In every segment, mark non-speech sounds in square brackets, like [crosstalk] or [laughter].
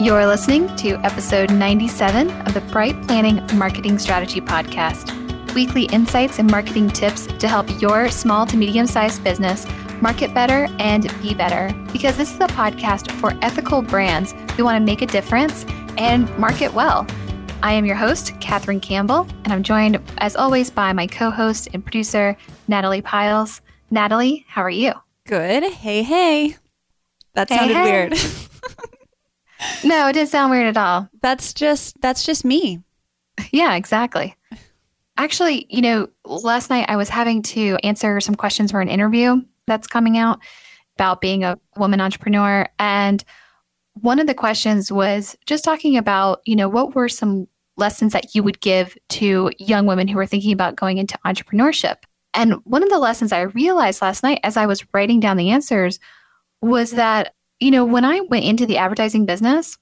You're listening to episode 97 of the Bright Planning Marketing Strategy Podcast weekly insights and marketing tips to help your small to medium sized business market better and be better. Because this is a podcast for ethical brands who want to make a difference and market well. I am your host, Katherine Campbell, and I'm joined, as always, by my co host and producer, Natalie Pyles. Natalie, how are you? Good. Hey, hey. That sounded hey, hey. weird. [laughs] no, it didn't sound weird at all. That's just that's just me. Yeah, exactly. Actually, you know, last night I was having to answer some questions for an interview that's coming out about being a woman entrepreneur. And one of the questions was just talking about, you know, what were some lessons that you would give to young women who are thinking about going into entrepreneurship? And one of the lessons I realized last night as I was writing down the answers was that, you know, when I went into the advertising business,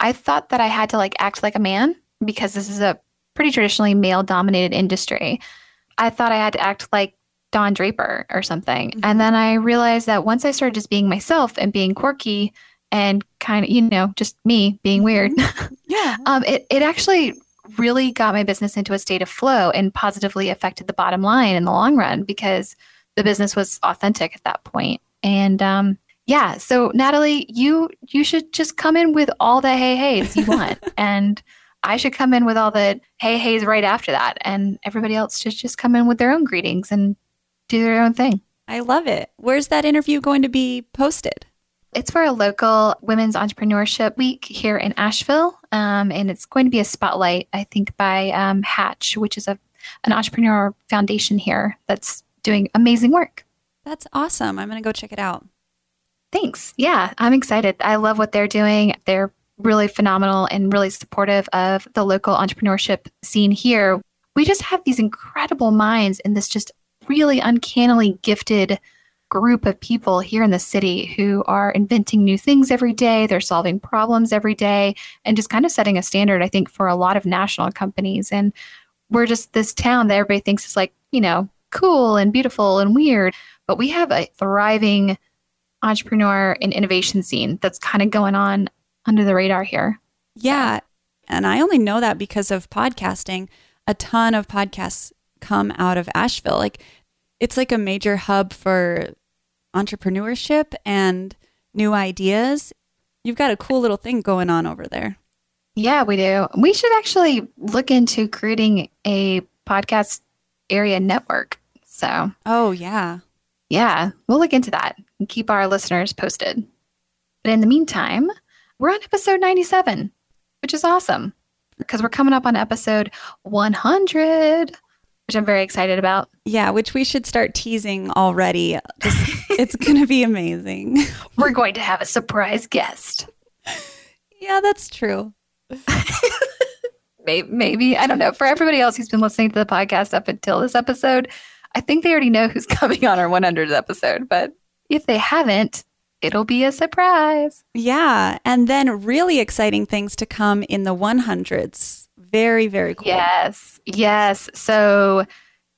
I thought that I had to like act like a man because this is a pretty traditionally male dominated industry. I thought I had to act like Don Draper or something. Mm-hmm. And then I realized that once I started just being myself and being quirky and kind of, you know, just me being weird, mm-hmm. [laughs] yeah. um, it, it actually really got my business into a state of flow and positively affected the bottom line in the long run because the business was authentic at that point. And um, yeah, so Natalie, you you should just come in with all the hey heys you [laughs] want and I should come in with all the hey hey's right after that, and everybody else should just come in with their own greetings and do their own thing. I love it. Where's that interview going to be posted? It's for a local Women's Entrepreneurship Week here in Asheville, um, and it's going to be a spotlight, I think, by um, Hatch, which is a an entrepreneur foundation here that's doing amazing work. That's awesome. I'm going to go check it out. Thanks. Yeah, I'm excited. I love what they're doing. They're really phenomenal and really supportive of the local entrepreneurship scene here. We just have these incredible minds and this just really uncannily gifted group of people here in the city who are inventing new things every day. They're solving problems every day and just kind of setting a standard, I think, for a lot of national companies. And we're just this town that everybody thinks is like, you know, cool and beautiful and weird. But we have a thriving entrepreneur and innovation scene that's kind of going on under the radar here. Yeah. And I only know that because of podcasting. A ton of podcasts come out of Asheville. Like it's like a major hub for entrepreneurship and new ideas. You've got a cool little thing going on over there. Yeah, we do. We should actually look into creating a podcast area network. So, oh, yeah. Yeah, we'll look into that and keep our listeners posted. But in the meantime, we're on episode 97, which is awesome because we're coming up on episode 100, which I'm very excited about. Yeah, which we should start teasing already. Just, [laughs] it's going to be amazing. [laughs] We're going to have a surprise guest. Yeah, that's true. [laughs] maybe, maybe, I don't know. For everybody else who's been listening to the podcast up until this episode, I think they already know [laughs] who's coming on our 100th episode. But if they haven't, it'll be a surprise. Yeah. And then really exciting things to come in the 100s. Very, very cool. Yes. Yes. So,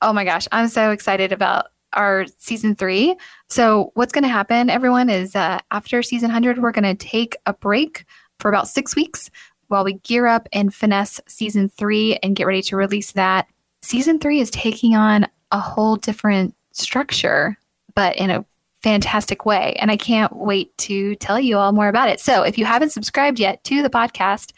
oh my gosh, I'm so excited about our season three. So, what's going to happen, everyone, is uh, after season 100, we're going to take a break for about six weeks while we gear up and finesse season three and get ready to release that. Season three is taking on a whole different structure, but in a fantastic way. And I can't wait to tell you all more about it. So if you haven't subscribed yet to the podcast,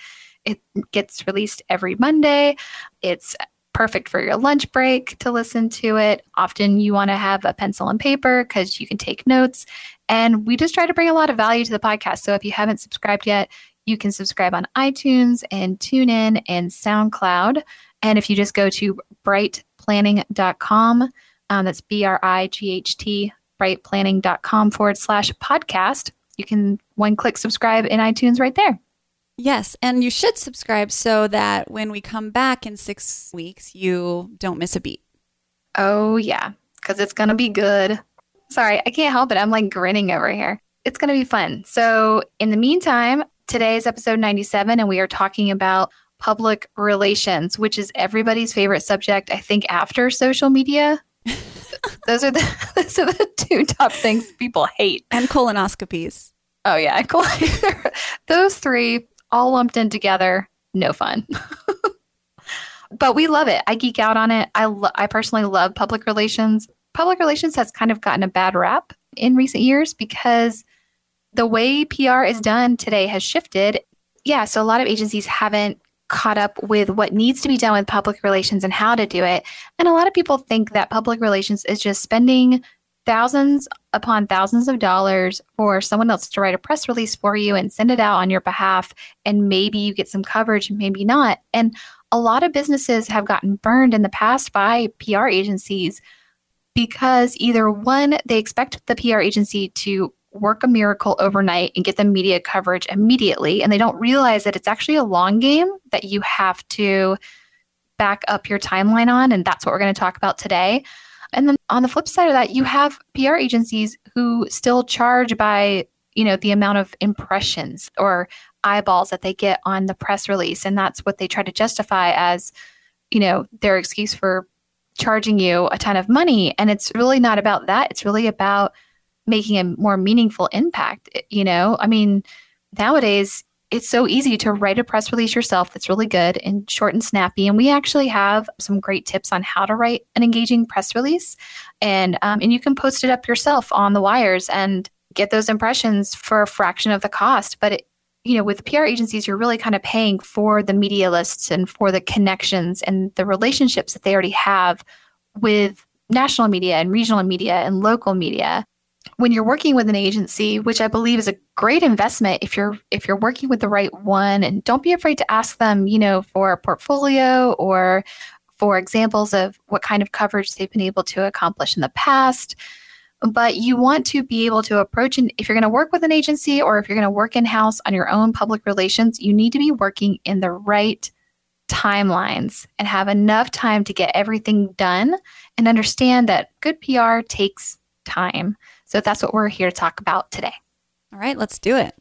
it gets released every Monday. It's perfect for your lunch break to listen to it. Often you want to have a pencil and paper because you can take notes. And we just try to bring a lot of value to the podcast. So if you haven't subscribed yet, you can subscribe on iTunes and TuneIn and SoundCloud. And if you just go to brightplanning.com, um, that's B R I G H T brightplanning.com forward slash podcast. You can one click subscribe in iTunes right there. Yes, and you should subscribe so that when we come back in six weeks, you don't miss a beat. Oh, yeah, because it's going to be good. Sorry, I can't help it. I'm like grinning over here. It's going to be fun. So, in the meantime, today is episode 97, and we are talking about public relations, which is everybody's favorite subject, I think, after social media. [laughs] those are the [laughs] those are the two top things people hate. And colonoscopies. Oh yeah, [laughs] those three all lumped in together, no fun. but we love it. I geek out on it. I lo- I personally love public relations. Public relations has kind of gotten a bad rap in recent years because the way PR is done today has shifted. Yeah, so a lot of agencies haven't caught up with what needs to be done with public relations and how to do it. And a lot of people think that public relations is just spending thousands upon thousands of dollars for someone else to write a press release for you and send it out on your behalf. And maybe you get some coverage, maybe not. And a lot of businesses have gotten burned in the past by PR agencies because either one, they expect the PR agency to work a miracle overnight and get the media coverage immediately. And they don't realize that it's actually a long game that you have to back up your timeline on. And that's what we're going to talk about today. And then on the flip side of that, you have PR agencies who still charge by, you know, the amount of impressions or eyeballs that they get on the press release. And that's what they try to justify as, you know, their excuse for charging you a ton of money. And it's really not about that. It's really about making a more meaningful impact. You know, I mean, nowadays it's so easy to write a press release yourself that's really good and short and snappy. And we actually have some great tips on how to write an engaging press release. And, um, and you can post it up yourself on the wires and get those impressions for a fraction of the cost. But, it, you know, with PR agencies, you're really kind of paying for the media lists and for the connections and the relationships that they already have with national media and regional media and local media when you're working with an agency which i believe is a great investment if you're if you're working with the right one and don't be afraid to ask them you know for a portfolio or for examples of what kind of coverage they've been able to accomplish in the past but you want to be able to approach and if you're going to work with an agency or if you're going to work in house on your own public relations you need to be working in the right timelines and have enough time to get everything done and understand that good PR takes time. So that's what we're here to talk about today. All right, let's do it.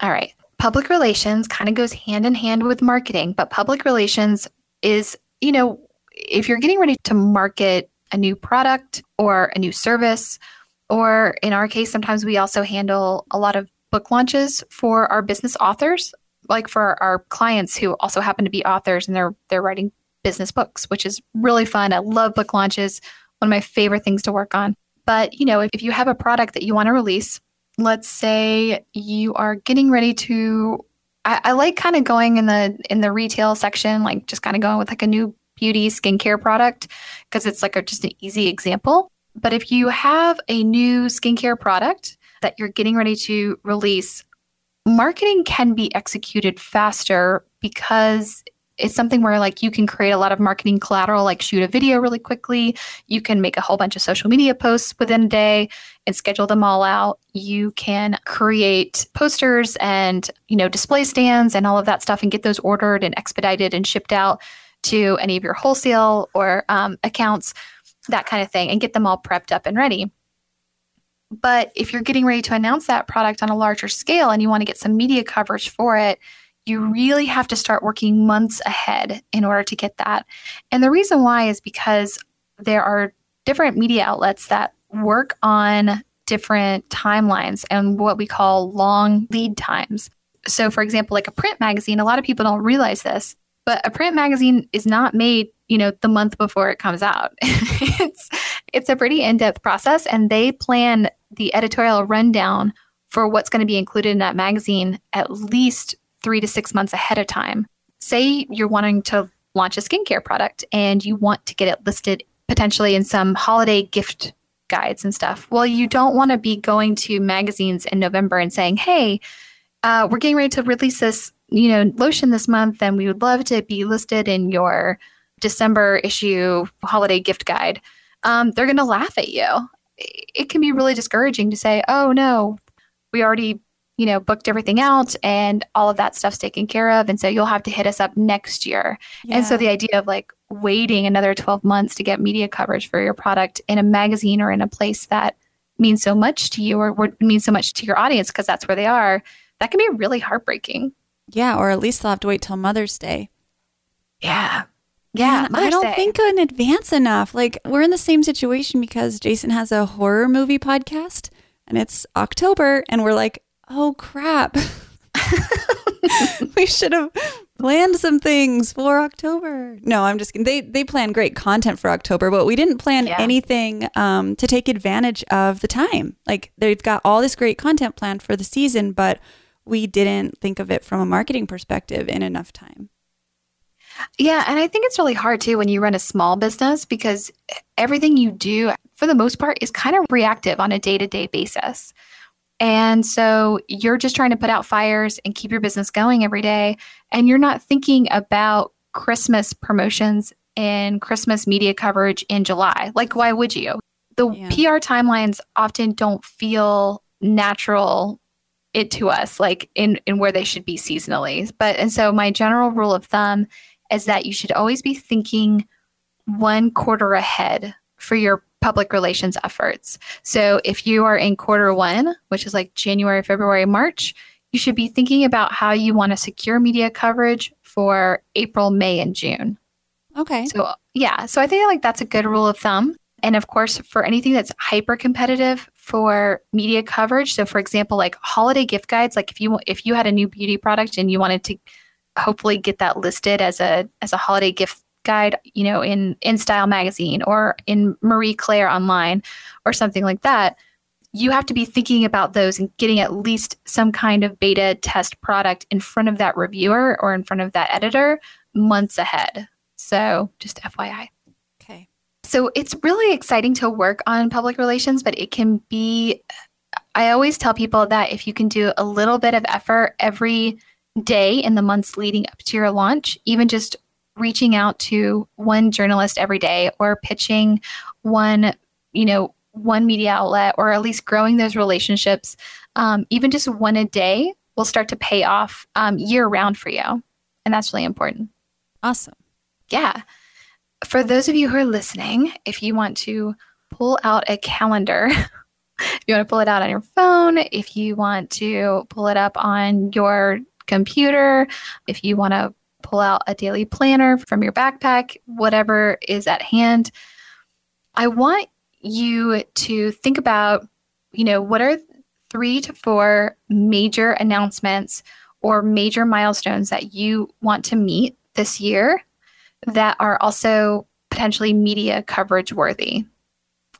All right. Public relations kind of goes hand in hand with marketing, but public relations is, you know, if you're getting ready to market a new product or a new service, or in our case, sometimes we also handle a lot of book launches for our business authors, like for our clients who also happen to be authors and they're they're writing business books, which is really fun. I love book launches, one of my favorite things to work on. But, you know, if, if you have a product that you want to release, let's say you are getting ready to I, I like kind of going in the in the retail section, like just kind of going with like a new beauty skincare product because it's like a, just an easy example. But if you have a new skincare product that you're getting ready to release, marketing can be executed faster because it's something where like you can create a lot of marketing collateral like shoot a video really quickly. You can make a whole bunch of social media posts within a day and schedule them all out. You can create posters and you know display stands and all of that stuff and get those ordered and expedited and shipped out to any of your wholesale or um, accounts that kind of thing and get them all prepped up and ready. But if you're getting ready to announce that product on a larger scale and you want to get some media coverage for it you really have to start working months ahead in order to get that. And the reason why is because there are different media outlets that work on different timelines and what we call long lead times. So, for example, like a print magazine, a lot of people don't realize this, but a print magazine is not made, you know, the month before it comes out. [laughs] it's it's a pretty in-depth process and they plan the editorial rundown for what's going to be included in that magazine at least three to six months ahead of time. Say you're wanting to launch a skincare product and you want to get it listed potentially in some holiday gift guides and stuff. Well, you don't want to be going to magazines in November and saying, hey, uh, we're getting ready to release this, you know, lotion this month, and we would love to be listed in your December issue holiday gift guide. Um, they're going to laugh at you. It can be really discouraging to say, oh no, we already you know, booked everything out and all of that stuff's taken care of. And so you'll have to hit us up next year. Yeah. And so the idea of like waiting another 12 months to get media coverage for your product in a magazine or in a place that means so much to you or would mean so much to your audience because that's where they are, that can be really heartbreaking. Yeah. Or at least they'll have to wait till Mother's Day. Yeah. Yeah, I don't Day. think in advance enough. Like we're in the same situation because Jason has a horror movie podcast and it's October and we're like, oh crap. we should have planned some things for October. No, I'm just kidding. They they plan great content for October, but we didn't plan Yeah. anything um, to take advantage of the time. Like they've got all this great content planned for the season, but we didn't think of it from a marketing perspective in enough time. Yeah, and I think it's really hard too when you run a small business because everything you do, for the most part, is kind of reactive on a day to day basis. And so you're just trying to put out fires and keep your business going every day. And you're not thinking about Christmas promotions and Christmas media coverage in July. Like, why would you? The Yeah. PR timelines often don't feel natural it to us, like in, in where they should be seasonally. But, and so my general rule of thumb is that you should always be thinking one quarter ahead for your public relations efforts. So if you are in quarter one, which is like January, February, March, you should be thinking about how you want to secure media coverage for April, May, and June. Okay. So yeah, so I think like that's a good rule of thumb. And of course, for anything that's hyper competitive for media coverage, so for example, like holiday gift guides, like if you if you had a new beauty product and you wanted to hopefully get that listed as a as a holiday gift guide, you know, in in Style magazine or in Marie Claire online or something like that, you have to be thinking about those and getting at least some kind of beta test product in front of that reviewer or in front of that editor months ahead. So, just FYI. Okay. So, it's really exciting to work on public relations, but it can be I always tell people that if you can do a little bit of effort every day in the months leading up to your launch, even just reaching out to one journalist every day or pitching one, you know, one media outlet or at least growing those relationships, um, even just one a day will start to pay off um, year round for you. And that's really important. Awesome. Yeah. For those of you who are listening, if you want to pull out a calendar, [laughs] if you want to pull it out on your phone, if you want to pull it up on your computer, if you want to pull out a daily planner from your backpack, whatever is at hand, I want you to think about, you know, what are three to four major announcements or major milestones that you want to meet this year that are also potentially media coverage worthy.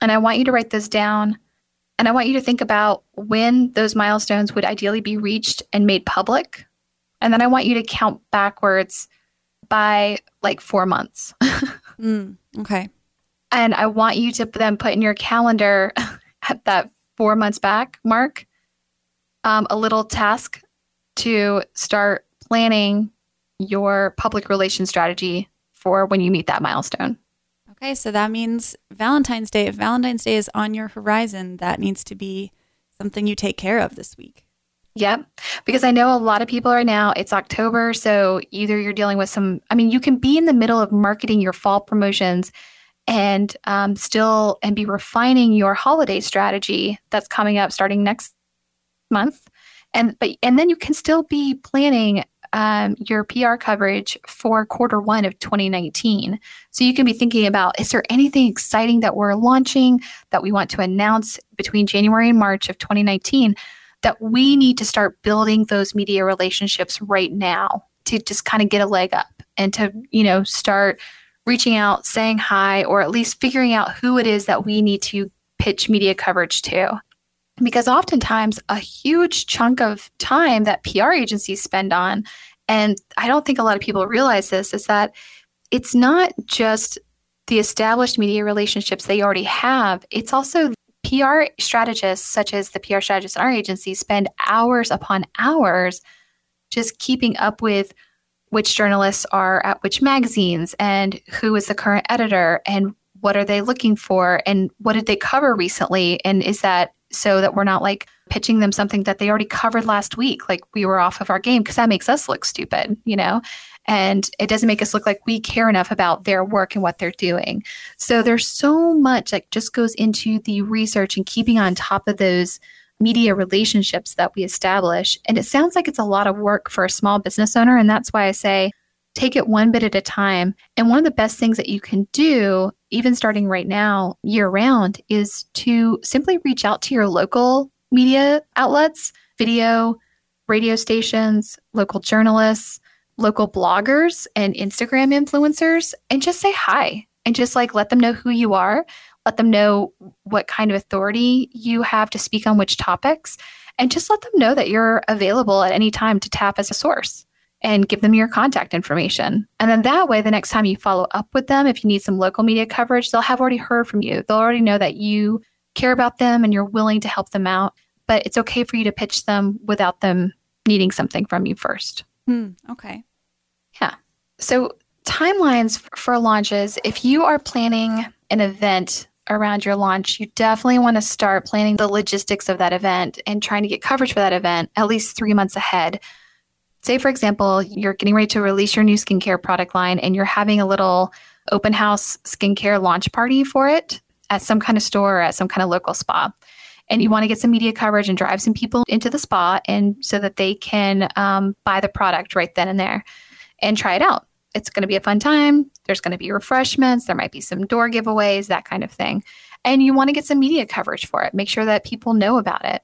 And I want you to write those down. And I want you to think about when those milestones would ideally be reached and made public. And then I want you to count backwards by like four months. [laughs] Mm, okay. and I want you to then put in your calendar [laughs] at that four months back mark um, a little task to start planning your public relations strategy for when you meet that milestone. Okay, so that means Valentine's Day. If Valentine's Day is on your horizon, that needs to be something you take care of this week. Yep. Because I know a lot of people right now, it's October. So either you're dealing with some, I mean, you can be in the middle of marketing your fall promotions and um, still and be refining your holiday strategy that's coming up starting next month. And but and then you can still be planning um, your PR coverage for quarter one of 2019. So you can be thinking about is there anything exciting that we're launching that we want to announce between January and March of 2019 that we need to start building those media relationships right now to just kind of get a leg up and to, you know, start reaching out, saying hi, or at least figuring out who it is that we need to pitch media coverage to. Because oftentimes, a huge chunk of time that PR agencies spend on, and I don't think a lot of people realize this, is that it's not just the established media relationships they already have, it's also PR strategists, such as the PR strategists in our agency, spend hours upon hours just keeping up with which journalists are at which magazines and who is the current editor and what are they looking for and what did they cover recently? And is that so that we're not like pitching them something that they already covered last week like we were off of our game? Because that makes us look stupid you know and it doesn't make us look like we care enough about their work and what they're doing so there's so much that just goes into the research and keeping on top of those media relationships that we establish. And it sounds like it's a lot of work for a small business owner. And that's why I say take it one bit at a time. And one of the best things that you can do, even starting right now, year round, is to simply reach out to your local media outlets video, radio stations, local journalists, local bloggers, and Instagram influencers, and just say hi and just like let them know who you are, let them know what kind of authority you have to speak on which topics, and just let them know that you're available at any time to tap as a source and give them your contact information. And then that way, the next time you follow up with them, if you need some local media coverage, they'll have already heard from you. They'll already know that you care about them and you're willing to help them out. But it's okay for you to pitch them without them needing something from you first. Hmm, okay. Yeah. So, timelines for launches, if you are planning an event around your launch, you definitely want to start planning the logistics of that event and trying to get coverage for that event at least three months ahead say, for example, you're getting ready to release your new skincare product line and you're having a little open house skincare launch party for it at some kind of store or at some kind of local spa. And you want to get some media coverage and drive some people into the spa and so that they can um, buy the product right then and there and try it out. It's going to be a fun time. There's going to be refreshments. There might be some door giveaways, that kind of thing. And you want to get some media coverage for it. Make sure that people know about it.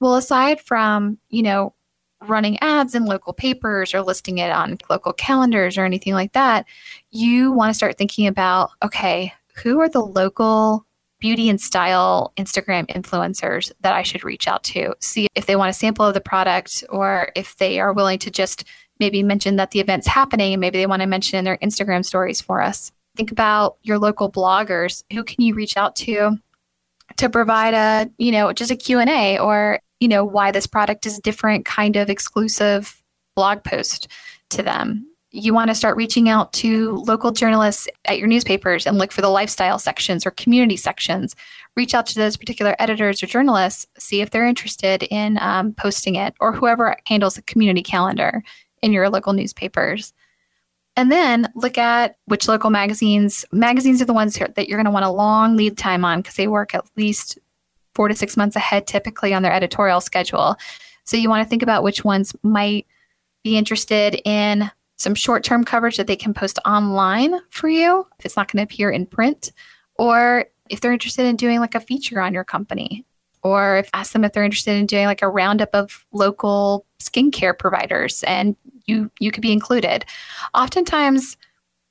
Well, aside from, you know, running ads in local papers or listing it on local calendars or anything like that, you want to start thinking about okay, who are the local beauty and style Instagram influencers that I should reach out to? See if they want a sample of the product or if they are willing to just maybe mention that the event's happening and maybe they want to mention in their Instagram stories for us. Think about your local bloggers. Who can you reach out to to provide a, you know, just a Q&A or you know, why this product is different kind of exclusive blog post to them. You want to start reaching out to local journalists at your newspapers and look for the lifestyle sections or community sections. Reach out to those particular editors or journalists, see if they're interested in um, posting it, or whoever handles the community calendar in your local newspapers. And then look at which local magazines. Magazines are the ones that you're going to want a long lead time on because they work at least four to six months ahead typically on their editorial schedule. So you want to think about which ones might be interested in some short term coverage that they can post online for you if it's not going to appear in print, or if they're interested in doing like a feature on your company, or if ask them if they're interested in doing like a roundup of local skincare providers and you you could be included. Oftentimes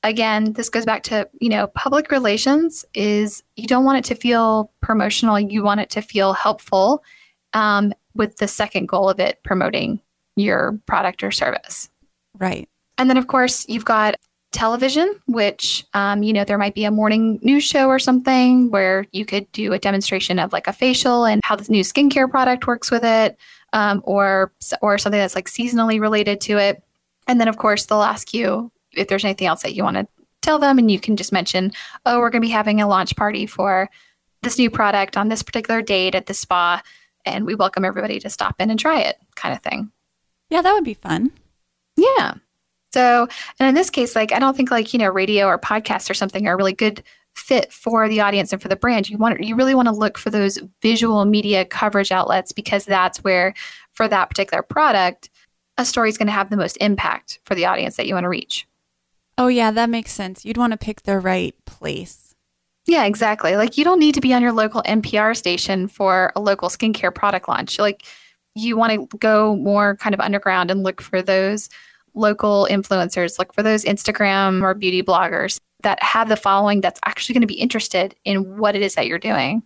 again, this goes back to, you know, public relations is you don't want it to feel promotional. You want it to feel helpful um, with the second goal of it promoting your product or service. Right. And then, of course, you've got television, which, um, you know, there might be a morning news show or something where you could do a demonstration of like a facial and how the new skincare product works with it, um, or or something that's like seasonally related to it. And then, of course, they'll ask you if there's anything else that you want to tell them and you can just mention oh we're going to be having a launch party for this new product on this particular date at the spa and we welcome everybody to stop in and try it kind of thing. Yeah that would be fun. Yeah so and in this case like i don't think like you know radio or podcasts or something are really good fit for the audience and for the brand you want you really want to look for those visual media coverage outlets because that's where for that particular product a story is going to have the most impact for the audience that you want to reach Oh, yeah, that makes sense. You'd want to pick the right place. Yeah, exactly. Like you don't need to be on your local NPR station for a local skincare product launch. Like you want to go more kind of underground and look for those local influencers, look for those Instagram or beauty bloggers that have the following that's actually going to be interested in what it is that you're doing.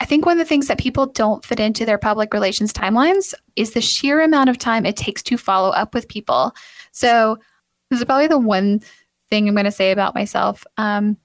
I think one of the things that people don't fit into their public relations timelines is the sheer amount of time it takes to follow up with people. So, this is probably the one thing I'm going to say about myself. Um,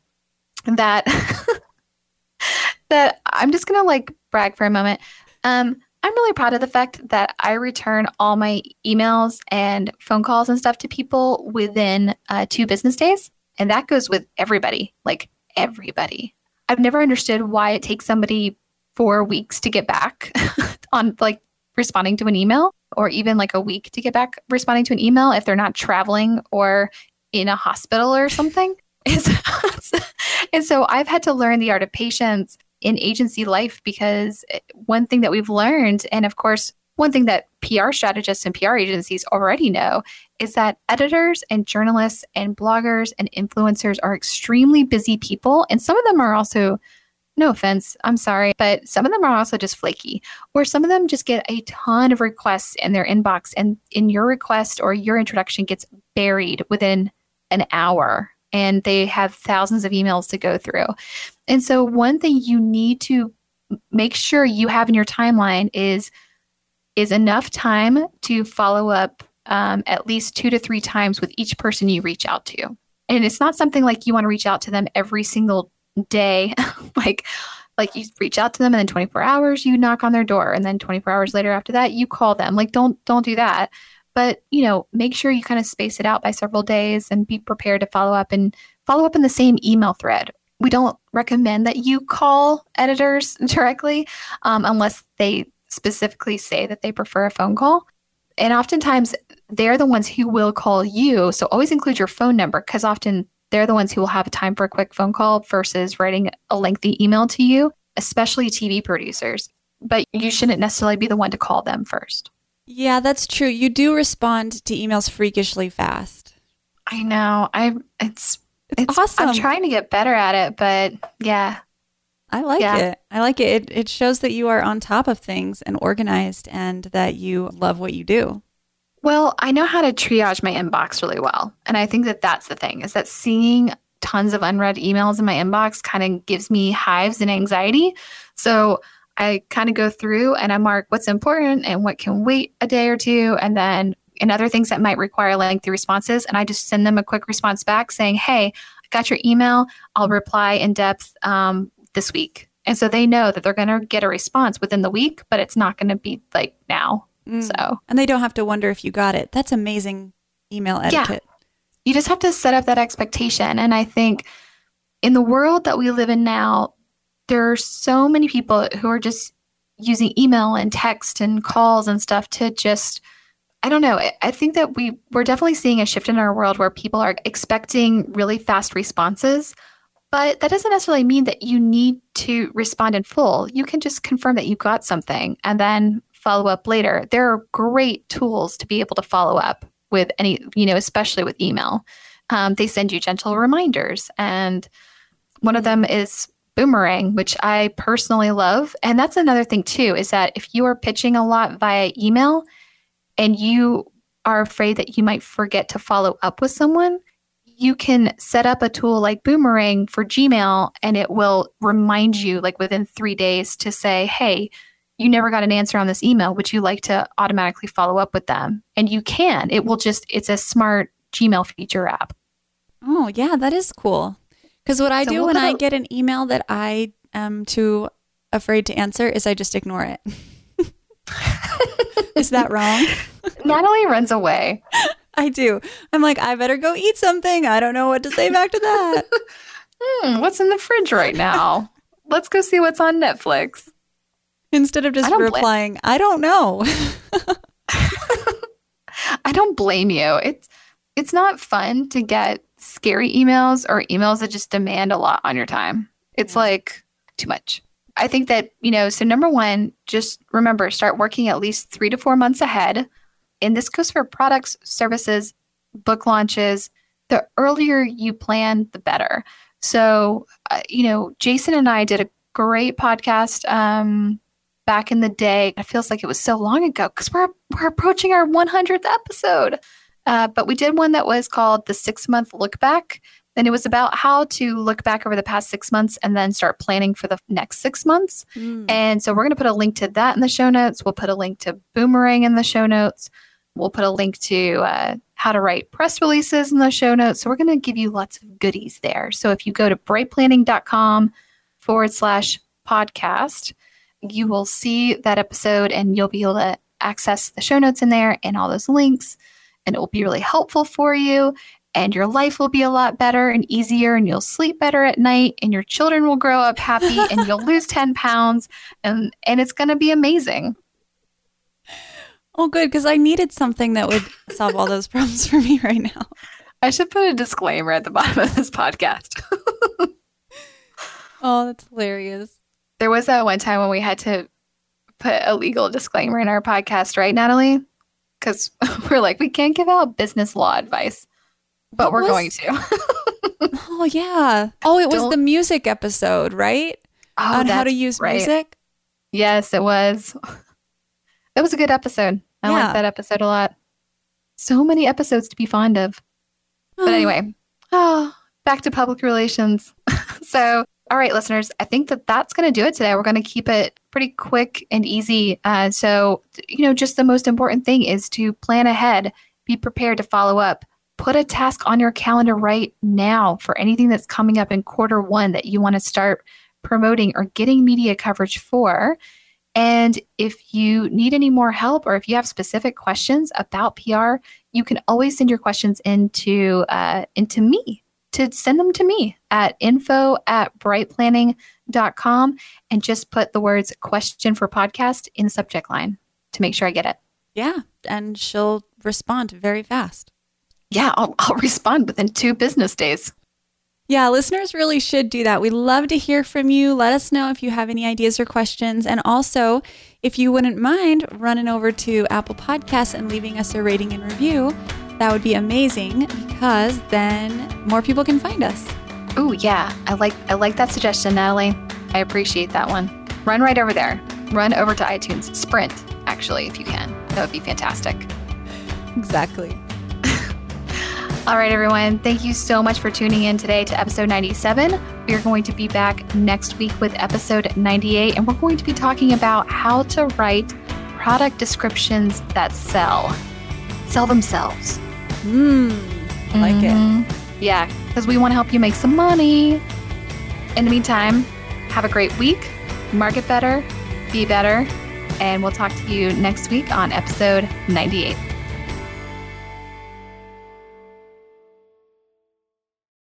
that [laughs] that I'm just going to like brag for a moment. Um, I'm really proud of the fact that I return all my emails and phone calls and stuff to people within uh, two business days. And that goes with everybody, like everybody. I've never understood why it takes somebody four weeks to get back [laughs] on like responding to an email or even like a week to get back responding to an email if they're not traveling or in a hospital or something. [laughs] [laughs] and so I've had to learn the art of patience in agency life because eh, one thing that we've learned, and of course, one thing that PR strategists and PR agencies already know is that editors and journalists and bloggers and influencers are extremely busy people. And some of them are also no offense, I'm sorry, but some of them are also just flaky, or some of them just get a ton of requests in their inbox, and in your request or your introduction gets buried within an hour, and they have thousands of emails to go through. And so, one thing you need to make sure you have in your timeline is is enough time to follow up um, at least two to three times with each person you reach out to. And it's not something like you want to reach out to them every single day [laughs] like like you reach out to them and then 24 hours you knock on their door and then 24 hours later after that you call them like don't don't do that but you know make sure you kind of space it out by several days and be prepared to follow up and follow up in the same email thread we don't recommend that you call editors [laughs] directly um, unless they specifically say that they prefer a phone call and oftentimes they're the ones who will call you so always include your phone number because often they're the ones who will have time for a quick phone call versus writing a lengthy email to you, especially TV producers. But you shouldn't necessarily be the one to call them first. Yeah, that's true. You do respond to emails freakishly fast. I know. I it's it's, it's awesome. I'm trying to get better at it, but yeah. I like yeah. it. I like it. it. It shows that you are on top of things and organized and that you love what you do. Well, I know how to triage my inbox really well. And I think that that's the thing is that seeing tons of unread emails in my inbox kind of gives me hives and anxiety. So I kind of go through and I mark what's important and what can wait a day or two. And then and other things that might require lengthy responses. And I just send them a quick response back saying, Hey, I got your email. I'll reply in depth um, this week. And so they know that they're going to get a response within the week, but it's not going to be like now. Mm. So, and they don't have to wonder if you got it. That's amazing email etiquette. Yeah. You just have to set up that expectation. And I think in the world that we live in now, there are so many people who are just using email and text and calls and stuff to just I don't know. I think that we we're definitely seeing a shift in our world where people are expecting really fast responses, but that doesn't necessarily mean that you need to respond in full. You can just confirm that you got something and then follow up later. There are great tools to be able to follow up with any, you know, especially with email. Um, they send you gentle reminders. And one of them is Boomerang, which I personally love. And that's another thing, too, is that if you are pitching a lot via email and you are afraid that you might forget to follow up with someone, you can set up a tool like Boomerang for Gmail and it will remind you, like within three days, to say, hey, you never got an answer on this email, would you like to automatically follow up with them? And you can. It will just, it's a smart Gmail feature app. Oh, yeah, that is cool. Because what I so do when I get an email that I am too afraid to answer is I just ignore it. [laughs] is that wrong? [laughs] Natalie runs away. I do. I'm like, I better go eat something. I don't know what to say back to that. [laughs] hmm, what's in the fridge right now? Let's go see what's on Netflix. Instead of just replying, I don't know. I don't blame you. It's it's not fun to get scary emails or emails that just demand a lot on your time. It's yeah. like too much. I think that, you know, so number one, just remember start working at least three to four months ahead. And this goes for products, services, book launches. The earlier you plan, the better. So, uh, you know, Jason and I did a great podcast um, back in the day. It feels like it was so long ago because we're we're approaching our 100th episode. Uh, but we did one that was called the six month look back. And it was about how to look back over the past six months and then start planning for the next six months. Mm. And so we're going to put a link to that in the show notes. We'll put a link to Boomerang in the show notes. We'll put a link to uh, how to write press releases in the show notes. So we're going to give you lots of goodies there. So if you go to brightplanning.com forward slash podcast, you will see that episode and you'll be able to access the show notes in there and all those links. And it will be really helpful for you. And your life will be a lot better and easier, and you'll sleep better at night, and your children will grow up happy, and you'll lose [laughs] 10 pounds, and, and it's going to be amazing. Oh, good, because I needed something that would [laughs] solve all those problems for me right now. I should put a disclaimer at the bottom of this podcast. [laughs] oh, that's hilarious. There was that one time when we had to put a legal disclaimer in our podcast, right, Natalie? Because [laughs] we're like, we can't give out business law advice, but what we're was... going to. [laughs] oh, yeah. Oh, it was Don't... the music episode, right? Oh, on how to use right. music. Yes, it was. [laughs] It was a good episode. I Yeah. like that episode a lot. So many episodes to be fond of. But anyway, oh, [sighs] back to public relations. so, all right, listeners, I think that that's going to do it today. We're going to keep it pretty quick and easy. Uh, so, you know, just the most important thing is to plan ahead, be prepared to follow up, put a task on your calendar right now for anything that's coming up in quarter one that you want to start promoting or getting media coverage for. And if you need any more help or if you have specific questions about PR, you can always send your questions into uh, into me to send them to me at info at brightplanning.com and just put the words question for podcast in the subject line to make sure I get it. yeah, and she'll respond very fast. Yeah, I'll, I'll respond within two business days. Yeah, listeners really should do that. We love to hear from you. Let us know if you have any ideas or questions. And also, if you wouldn't mind running over to Apple Podcasts and leaving us a rating and review, that would be amazing because then more people can find us. Oh yeah, I like I like that suggestion, Natalie. I appreciate that one. Run right over there. Run over to iTunes. Sprint, actually, if you can. That would be fantastic. Exactly. [laughs] All right, everyone. Thank you so much for tuning in today to episode 97. We are going to be back next week with episode 98, and we're going to be talking about how to write product descriptions that sell, sell themselves. Mmm, I like it. Mhm. Yeah, because we want to help you make some money. In the meantime, have a great week, market better, be better, and we'll talk to you next week on episode 98.